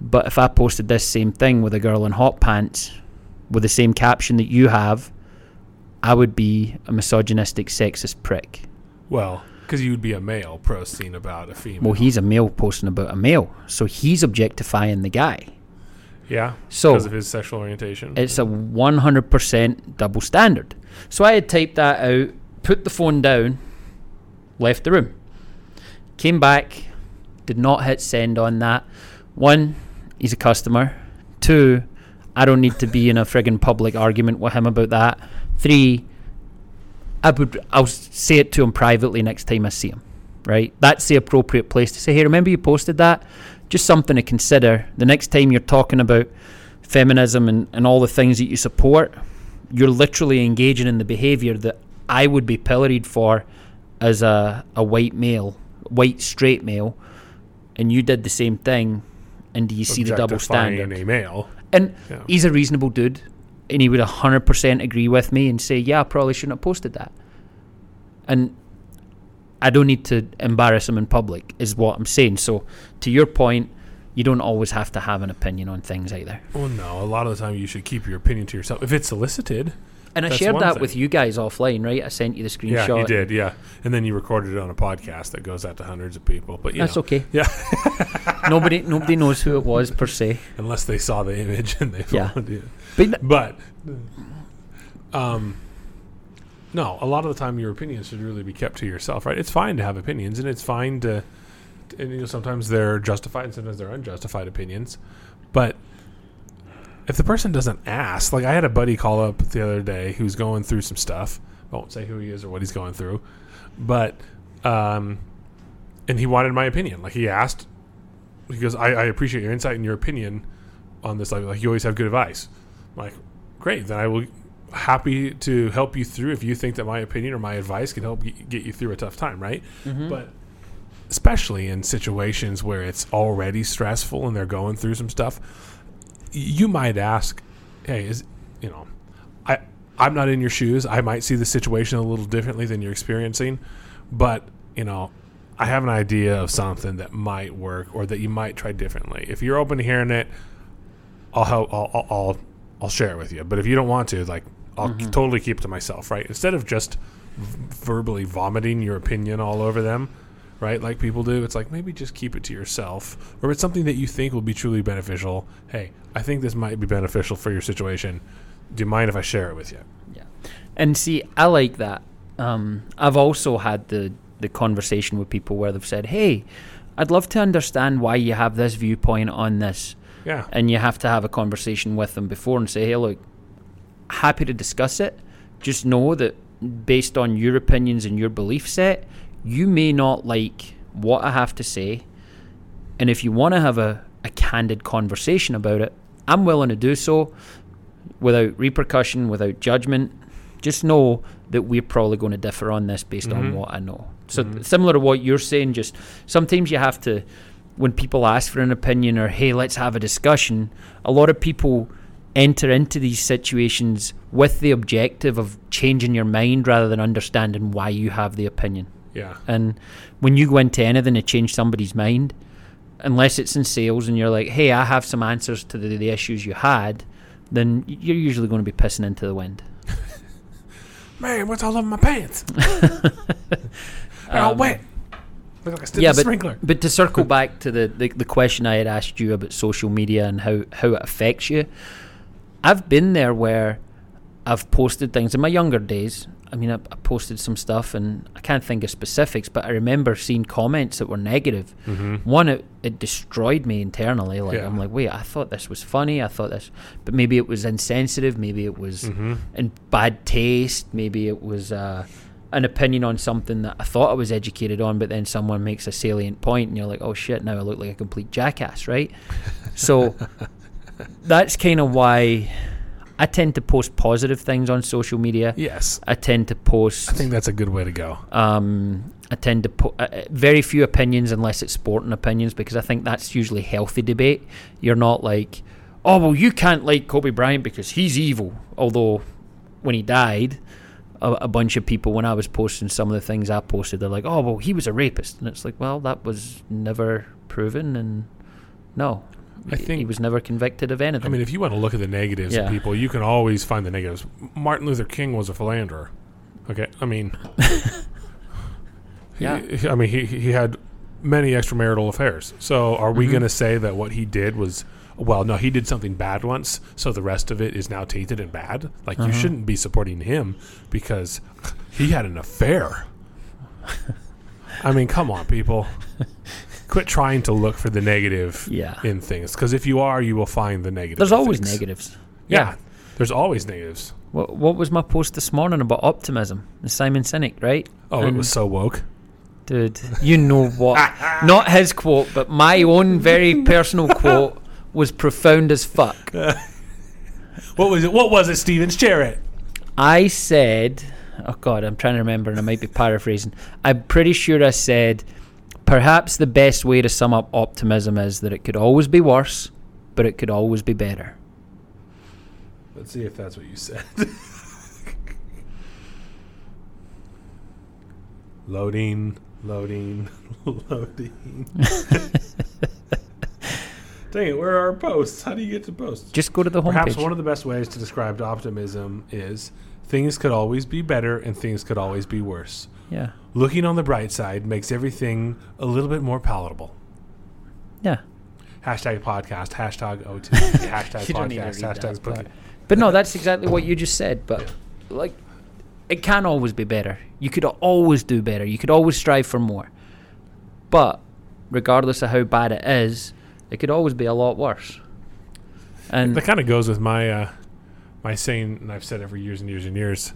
but if I posted this same thing with a girl in hot pants with the same caption that you have, I would be a misogynistic, sexist prick. Well, because you would be a male posting about a female. Well, he's a male posting about a male, so he's objectifying the guy. yeah, So because of his sexual orientation. it's a 100% double standard. So I had typed that out, put the phone down, left the room. Came back, did not hit send on that. One, he's a customer. Two, I don't need to be in a friggin' public argument with him about that. Three, I would I'll say it to him privately next time I see him. Right? That's the appropriate place to say, hey, remember you posted that? Just something to consider. The next time you're talking about feminism and, and all the things that you support, you're literally engaging in the behavior that I would be pilloried for as a, a white male, white straight male, and you did the same thing, and do you see the double standard? a male. And Yeah. he's a reasonable dude, and he would 100% agree with me and say, yeah, I probably shouldn't have posted that. And I don't need to embarrass him in public, is what I'm saying. So, to your point, you don't always have to have an opinion on things either. Well, no. A lot of the time, you should keep your opinion to yourself. If it's solicited, And I shared that thing. with you guys offline, right? I sent you the screenshot. yeah, you did, yeah. And then you recorded it on a podcast that goes out to hundreds of people. But That's know, okay. [LAUGHS] Yeah. [LAUGHS] nobody, nobody knows who it was per se. unless they saw the image and they Yeah. followed you. But But, um, no, a lot of the time your opinions should really be kept to yourself, right? It's fine to have opinions, and it's fine to, and you know, sometimes they're justified and sometimes they're unjustified opinions. If the person doesn't ask, like I had a buddy call up the other day who's going through some stuff. I won't say who he is or what he's going through, but, um, and he wanted my opinion. Like he asked, he goes, I, I appreciate your insight and your opinion on this. Like, like you always have good advice. I'm like, great. Then I will happy to help you through if you think that my opinion or my advice can help get you through a tough time, right? But especially in situations where it's already stressful and they're going through some stuff, you might ask, "Hey, is you know, I I'm not in your shoes. I might see the situation a little differently than you're experiencing, but you know." I have an idea of something that might work or that you might try differently. If you're open to hearing it, I'll help. I'll, I'll, I'll, I'll share it with you. But if you don't want to, like, I'll Mm-hmm. totally keep it to myself, right? Instead of just v- verbally vomiting your opinion all over them, right? Like people do, it's like maybe just keep it to yourself. Or if it's something that you think will be truly beneficial. Hey, I think this might be beneficial for your situation. Do you mind if I share it with you? Yeah, and see, I like that. Um, I've also had the the conversation with people where they've said, "Hey, I'd love to understand why you have this viewpoint on this," Yeah. and you have to have a conversation with them before and say, "Hey, look, happy to discuss it. Just know that based on your opinions and your belief set, you may not like what I have to say." And if you want to have a, a candid conversation about it, I'm willing to do so without repercussion, without judgment. Just know that we're probably going to differ on this based on Mhm. what I know. So Mhm. similar to what you're saying, just sometimes you have to when people ask for an opinion or hey, let's have a discussion, a lot of people enter into these situations with the objective of changing your mind rather than understanding why you have the opinion. Yeah. And when you go into anything to change somebody's mind, unless it's in sales and you're like, hey, I have some answers to the, the issues you had, then you're usually going to be pissing into the wind. [LAUGHS] Man, what's all over my pants? They're all [LAUGHS] Um, wet. Look like a yeah, but, sprinkler. but to circle [LAUGHS] back to the, the, the question I had asked you about social media and how, how it affects you, I've been there where I've posted things in my younger days. I mean, I, I posted some stuff and I can't think of specifics, but I remember seeing comments that were negative. Mm-hmm. One, it, it destroyed me internally. Like, Yeah. I'm like, wait, I thought this was funny. I thought this, but maybe it was insensitive. Maybe it was Mm-hmm. in bad taste. Maybe it was uh, an opinion on something that I thought I was educated on, but then someone makes a salient point, and you're like, oh shit, now I look like a complete jackass, right? So [LAUGHS] that's kind of why I tend to post positive things on social media. Yes. I tend to post. I think that's a good way to go. Um, I tend to put uh, uh, very few opinions unless it's sporting opinions because I think that's usually healthy debate. You're not like, oh well, you can't like Kobe Bryant because he's evil. Although when he died, a, a bunch of people when I was posting some of the things I posted, they're like, oh well, he was a rapist, and it's like, well, that was never proven, and no, I think he was never convicted of anything. I mean, if you want to look at the negatives Yeah. of people, you can always find the negatives. Martin Luther King was a philanderer. Okay, I mean, [LAUGHS] Yeah. he, I mean, he he had many extramarital affairs. So, are we Mhm. going to say that what he did was? Well, no, he did something bad once, so the rest of it is now tainted and bad. Like you Uh-huh. shouldn't be supporting him because he had an affair. [LAUGHS] I mean, come on, people. [LAUGHS] Quit trying to look for the negative yeah, in things because if you are, you will find the negative. there's always things. negatives. Yeah. there's always negatives. What, what was my post this morning about optimism? And Simon Sinek, right? Oh, it was so woke. Dude, you know what? [LAUGHS] Not his quote, but my own very [LAUGHS] personal quote was profound as fuck. [LAUGHS] What was it? What was it, Stevens? Share it. I said, oh God, I'm trying to remember and I might be paraphrasing. I'm pretty sure I said, perhaps the best way to sum up optimism is that it could always be worse, but it could always be better. Let's see if that's what you said. [LAUGHS] loading, loading, [LAUGHS] loading. [LAUGHS] Dang it, where are our posts? How do you get to posts? Just go to the homepage. Perhaps one of the best ways to describe optimism is things could always be better and things could always be worse. Yeah. Looking on the bright side makes everything a little bit more palatable. Yeah. Hashtag podcast, hashtag O2, [LAUGHS] hashtag You don't need to podcast, hashtag that. But no, that's exactly what you just said. But like, it can always be better. You could always do better. You could always strive for more. But regardless of how bad it is, it could always be a lot worse. And That kind of goes with my uh, my saying, and I've said it for years and years and years,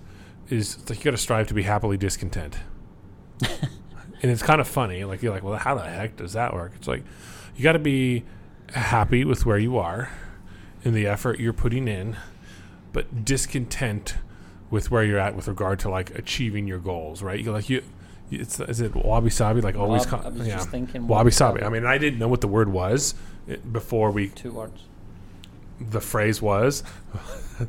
is it's like you got to strive to be happily discontent. [LAUGHS] and it's kind of funny. Like you're like, well, how the heck does that work? It's like you got to be happy with where you are and the effort you're putting in, but discontent with where you're at with regard to like achieving your goals. Right? You like you. It's is it wabi sabi like always Wab- con- I was yeah just thinking wabi sabi. I mean, I didn't know what the word was eh, before we two words. the phrase was [LAUGHS]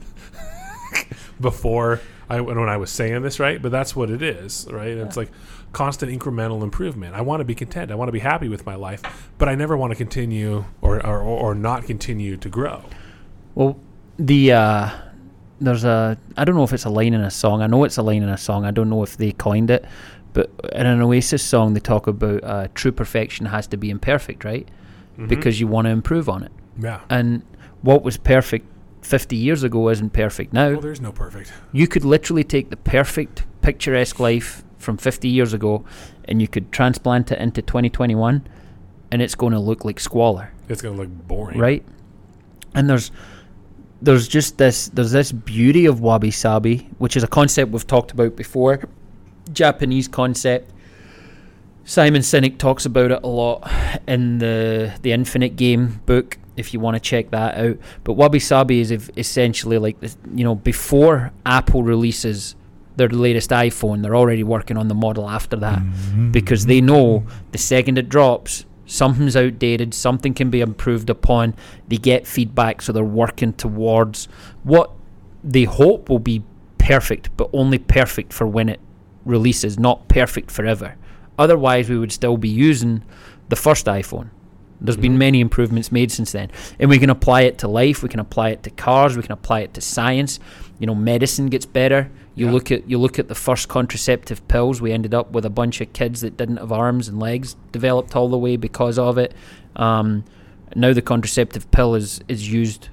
before I when I was saying this right, but that's what it is, right? It's like constant incremental improvement. I want to be content. I want to be happy with my life, but I never want to continue or or, or not continue to grow. Well, the uh, there's a I don't know if it's a line in a song. I know it's a line in a song. I don't know if they coined it, but in an Oasis song they talk about uh, true perfection has to be imperfect, right? Mhm. Because you want to improve on it. yeah, And what was perfect 50 years ago isn't perfect now. well, there's no perfect. You could literally take the perfect picturesque life from 50 years ago and you could transplant it into 2021 and it's going to look like squalor It's gonna look boring, right? And there's there's just this there's this beauty of wabi sabi, which is a concept we've talked about before, Japanese concept. Simon Sinek talks about it a lot in the the Infinite Game book. If you want to check that out, but Wabi Sabi is ev- essentially like this, you know before Apple releases their latest iPhone, they're already working on the model after that mm-hmm. because they know the second it drops, something's outdated, something can be improved upon. They get feedback, so they're working towards what they hope will be perfect, but only perfect for when it releases, not perfect forever. Otherwise, we would still be using the first iPhone. There's been Mhm. many improvements made since then, and we can apply it to life. We can apply it to cars. We can apply it to science. You know, medicine gets better. You Yeah. look at you look at the first contraceptive pills. We ended up with a bunch of kids that didn't have arms and legs developed all the way because of it. Um, now the contraceptive pill is is used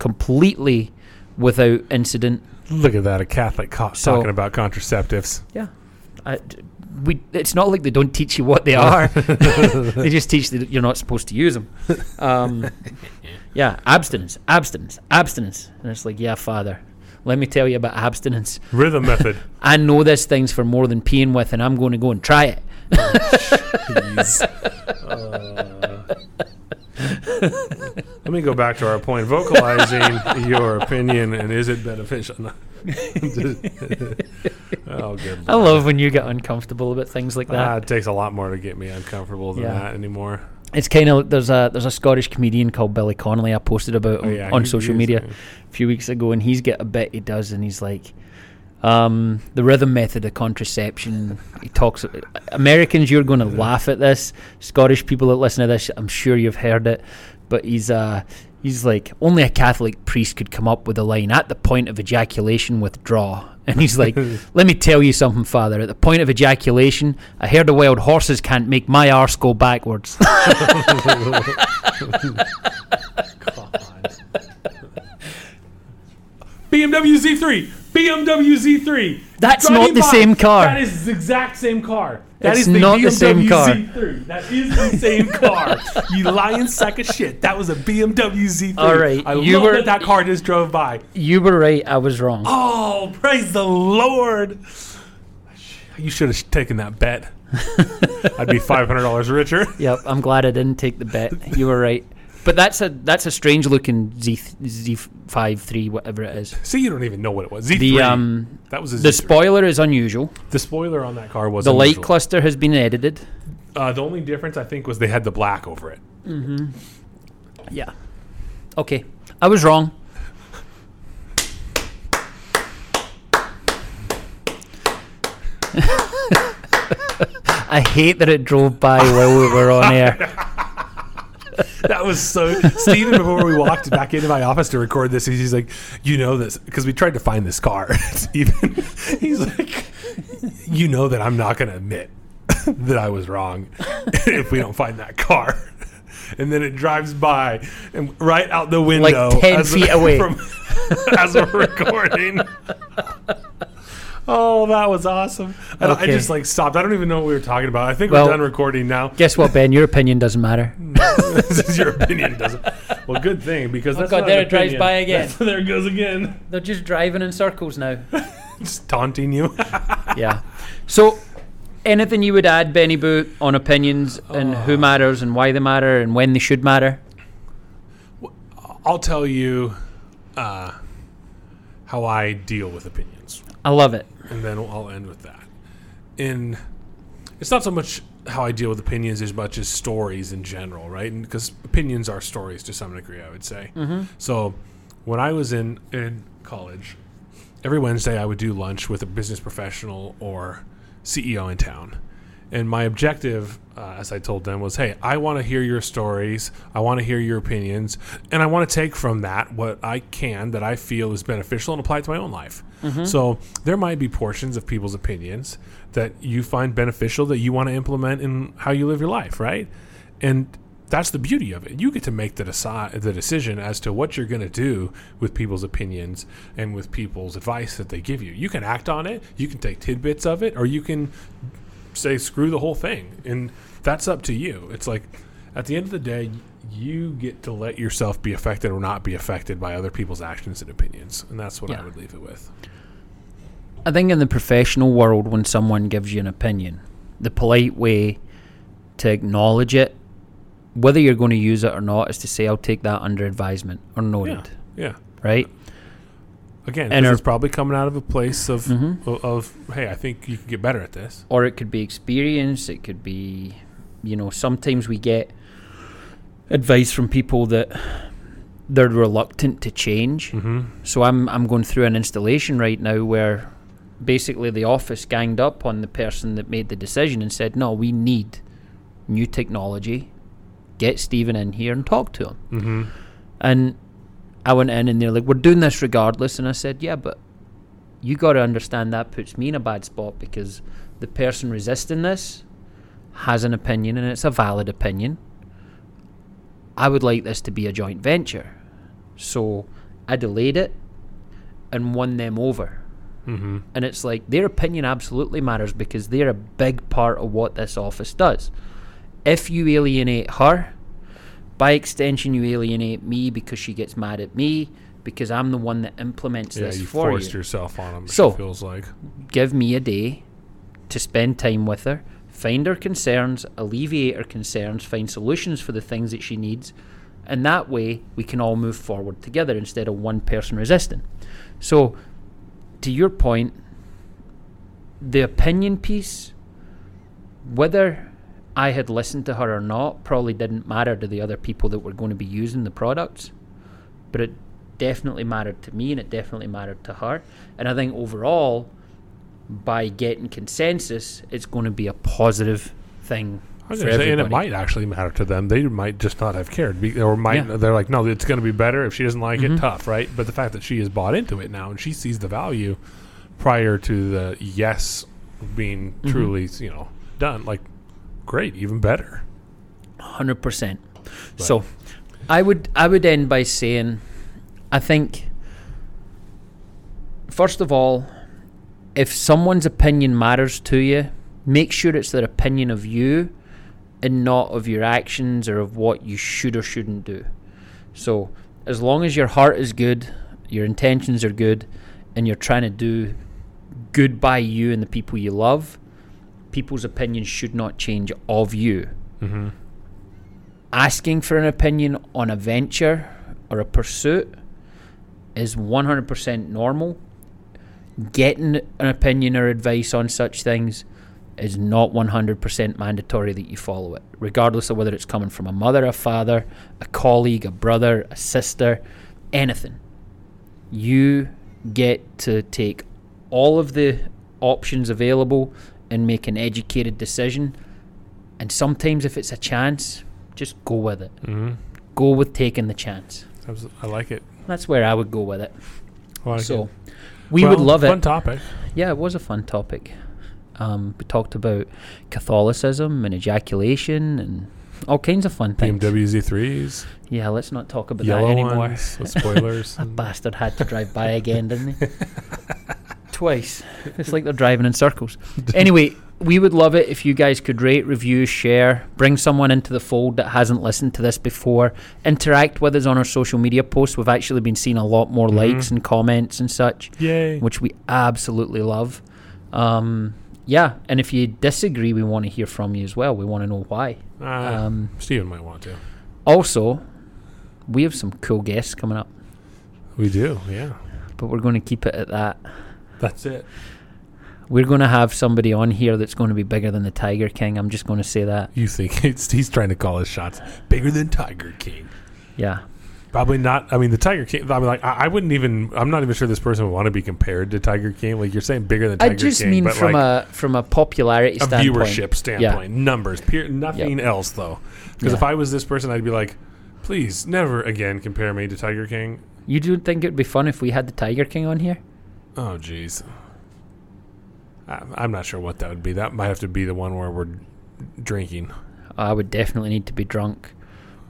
completely without incident. Look at that, a Catholic co- So- talking about contraceptives. I, we, it's not like they don't teach you what they are. [LAUGHS] [LAUGHS] they just teach that you're not supposed to use them. Um, [LAUGHS] yeah, abstinence, abstinence, abstinence. And it's like, yeah, Father, let me tell you about abstinence. Rhythm method. I know this thing's for more than peeing with, and I'm going to go and try it. Let me go back to our point. Vocalizing your opinion and is it beneficial? Oh, good. [LAUGHS] I love when you get uncomfortable about things like that. Ah, it takes a lot more to get me uncomfortable than Yeah. that anymore. it's kind of there's a there's a Scottish comedian called Billy Connolly I posted about Oh, yeah, on social media a few weeks ago, and he's got a bit he does, and he's like, um, the rhythm method of contraception. He talks. Americans, you're going to laugh at this. Scottish people that listen to this, I'm sure you've heard it, but he's uh he's like only a Catholic priest could come up with a line at the point of ejaculation withdraw. [LAUGHS] And he's like, [LAUGHS] let me tell you something, Father. At the point of ejaculation, I heard the wild horses can't make my arse go backwards. BMW Z3. BMW Z3. That's Driving not the by. same car. That is the exact same car. That is the not BMW the same car. Z3. That is the same car. you lying sack of shit. That was a BMW Z3. All right, I you love were- that that car just drove by. You were right. I was wrong. Oh, praise the Lord. You should have taken that bet. [LAUGHS] I'd be $500 richer. Yep. I'm glad I didn't take the bet. You were right. But that's a that's a strange looking Z Z five three whatever it is. See, you don't even know what it was. Z3. The um that was a the spoiler is unusual. the spoiler on that car was The light cluster has been edited. Uh, the only difference I think was they had the black over it. Mm-hmm. Yeah. Okay. I was wrong. [LAUGHS] I hate that it drove by while we were on air. [LAUGHS] [LAUGHS] That was so. Steven, before we walked back into my office to record this, he's like, "You know this," because we tried to find this car. [LAUGHS] Steven, he's like, "You know that I'm not going to admit [LAUGHS] that I was wrong if we don't find that car." And then it drives by, and right out the window, like 10 as- feet away. from, as we're recording. Oh, that was awesome! I, I just like stopped. I don't even know what we were talking about. I think Well- we're done recording now. Guess what, Ben? Your opinion doesn't matter. [LAUGHS] this is your opinion, doesn't? Well, good thing because Oh, that's God, not there an it drives by again. That's- [LAUGHS] there it goes again, They're just driving in circles now. [LAUGHS] just taunting you. yeah. So, anything you would add, Benny Boo, on opinions and who matters and why they matter and when they should matter? I'll tell you uh, how I deal with opinions, I love it. and then I'll end with that. In it's not so much how I deal with opinions as much as stories in general, right? Because opinions are stories to some degree, I would say. Mm-hmm. So, when I was in in college, every Wednesday I would do lunch with a business professional or CEO in town. And my objective, uh, as I told them, was hey, I want to hear your stories. I want to hear your opinions. And I want to take from that what I can that I feel is beneficial and apply it to my own life. So there might be portions of people's opinions that you find beneficial that you want to implement in how you live your life, right? And that's the beauty of it. You get to make the, deci- the decision as to what you're going to do with people's opinions and with people's advice that they give you. You can act on it, you can take tidbits of it, or you can say screw the whole thing. And that's up to you. It's like at the end of the day, you get to let yourself be affected or not be affected by other people's actions and opinions. And that's what Yeah. I would leave it with. I think in the professional world, when someone gives you an opinion, the polite way to acknowledge it, whether you're going to use it or not, is to say, "I'll take that under advisement" or noted, Yeah. right? Again, And our- it's probably coming out of a place of, Mhm. of of hey, I think you can get better at this. or it could be experience it could be you know sometimes we get advice from people that they're reluctant to change Mm-hmm. so i'm i'm going through an installation right now where basically the office ganged up on the person that made the decision and said no we need new technology get Steven in here and talk to him Mm-hmm. and I went in and they're like, we're doing this regardless. And I said, yeah, but you got to understand that puts me in a bad spot because the person resisting this has an opinion and it's a valid opinion. I would like this to be a joint venture. So I delayed it and won them over. Mm-hmm. And it's like their opinion absolutely matters because they're a big part of what this office does. If you alienate her, by extension, you alienate me because she gets mad at me because I'm the one that implements Yeah, this you for forced you. yourself on them. So- it feels like. Give me a day to spend time with her, find her concerns, alleviate her concerns, find solutions for the things that she needs, and that way we can all move forward together instead of one person resisting. So, to your point, the opinion piece, whether I had listened to her or not, probably didn't matter to the other people that were going to be using the products, but it definitely mattered to me and it definitely mattered to her. And I think overall, by getting consensus, it's going to be a positive thing I was for gonna say, and it might actually matter to them. They might just not have cared, be, or might Yeah. they're like, no, it's going to be better if she doesn't like Mhm. it. Tough, right? But the fact that she has bought into it now and she sees the value prior to the yes being Mhm. truly, you know, done, like great, even better. Hundred percent. So, I would I would end by saying, I think, first of all, if someone's opinion matters to you, make sure it's their opinion of you, and not of your actions or of what you should or shouldn't do. So, as long as your heart is good, your intentions are good, and you're trying to do good by you and the people you love, people's opinions should not change of you Mm-hmm. asking for an opinion on a venture or a pursuit is 100% normal. Getting an opinion or advice on such things is not 100% mandatory that you follow it, regardless of whether it's coming from a mother, a father, a colleague, a brother, a sister, anything. You get to take all of the options available and make an educated decision. And sometimes, if it's a chance, just go with it. Mm-hmm. Go with taking the chance. I like it. That's where I would go with it. Like so it. we would Well, love Fun it. topic. Yeah, it was a fun topic. Um, we talked about Catholicism and ejaculation and all kinds of fun things. BMW Z3s, Yeah, let's not talk about yellow that anymore. ones with spoilers. [LAUGHS] That bastard had to drive by again, didn't he? [LAUGHS] Twice. [LAUGHS] It's like they're driving in circles. [LAUGHS] Anyway, we would love it if you guys could rate, review, share, bring someone into the fold that hasn't listened to this before, interact with us on our social media posts. We've actually been seeing a lot more Mhm. likes and comments and such, Yay! which we absolutely love. Um, yeah, and if you disagree, we want to hear from you as well. We want to know why. Uh, Um, Steven might want to. also, we have some cool guests coming up, We do. Yeah. but we're going to keep it at that. That's it. We're going to have somebody on here that's going to be bigger than the Tiger King. I'm just going to say that. You think [LAUGHS] it's, he's trying to call his shots bigger than Tiger King? Yeah. Probably not. I mean, the Tiger King. I mean, like, I, I wouldn't even. I'm not even sure this person would want to be compared to Tiger King. Like you're saying, bigger than I just King. mean but from like a from a popularity a standpoint. viewership standpoint, numbers, pure, nothing else though. Because Yeah. if I was this person, I'd be like, please never again compare me to Tiger King. You don't think it'd be fun if we had the Tiger King on here? Oh, jeez. I- I'm not sure what that would be. That might have to be the one where we're drinking. I would definitely need to be drunk.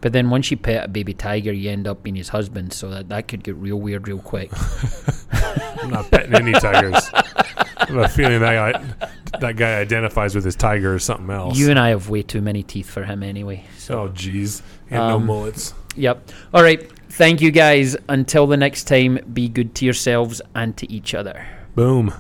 But then once you pet a baby tiger, you end up being his husband, so that, that could get real weird real quick. [LAUGHS] I'm not petting any tigers. I have a feeling that guy, that guy identifies with his tiger or something else. You and I have way too many teeth for him anyway. So, oh, jeez. And no Um, mullets. yep. All right. Thank you guys. Until the next time, be good to yourselves and to each other. Boom.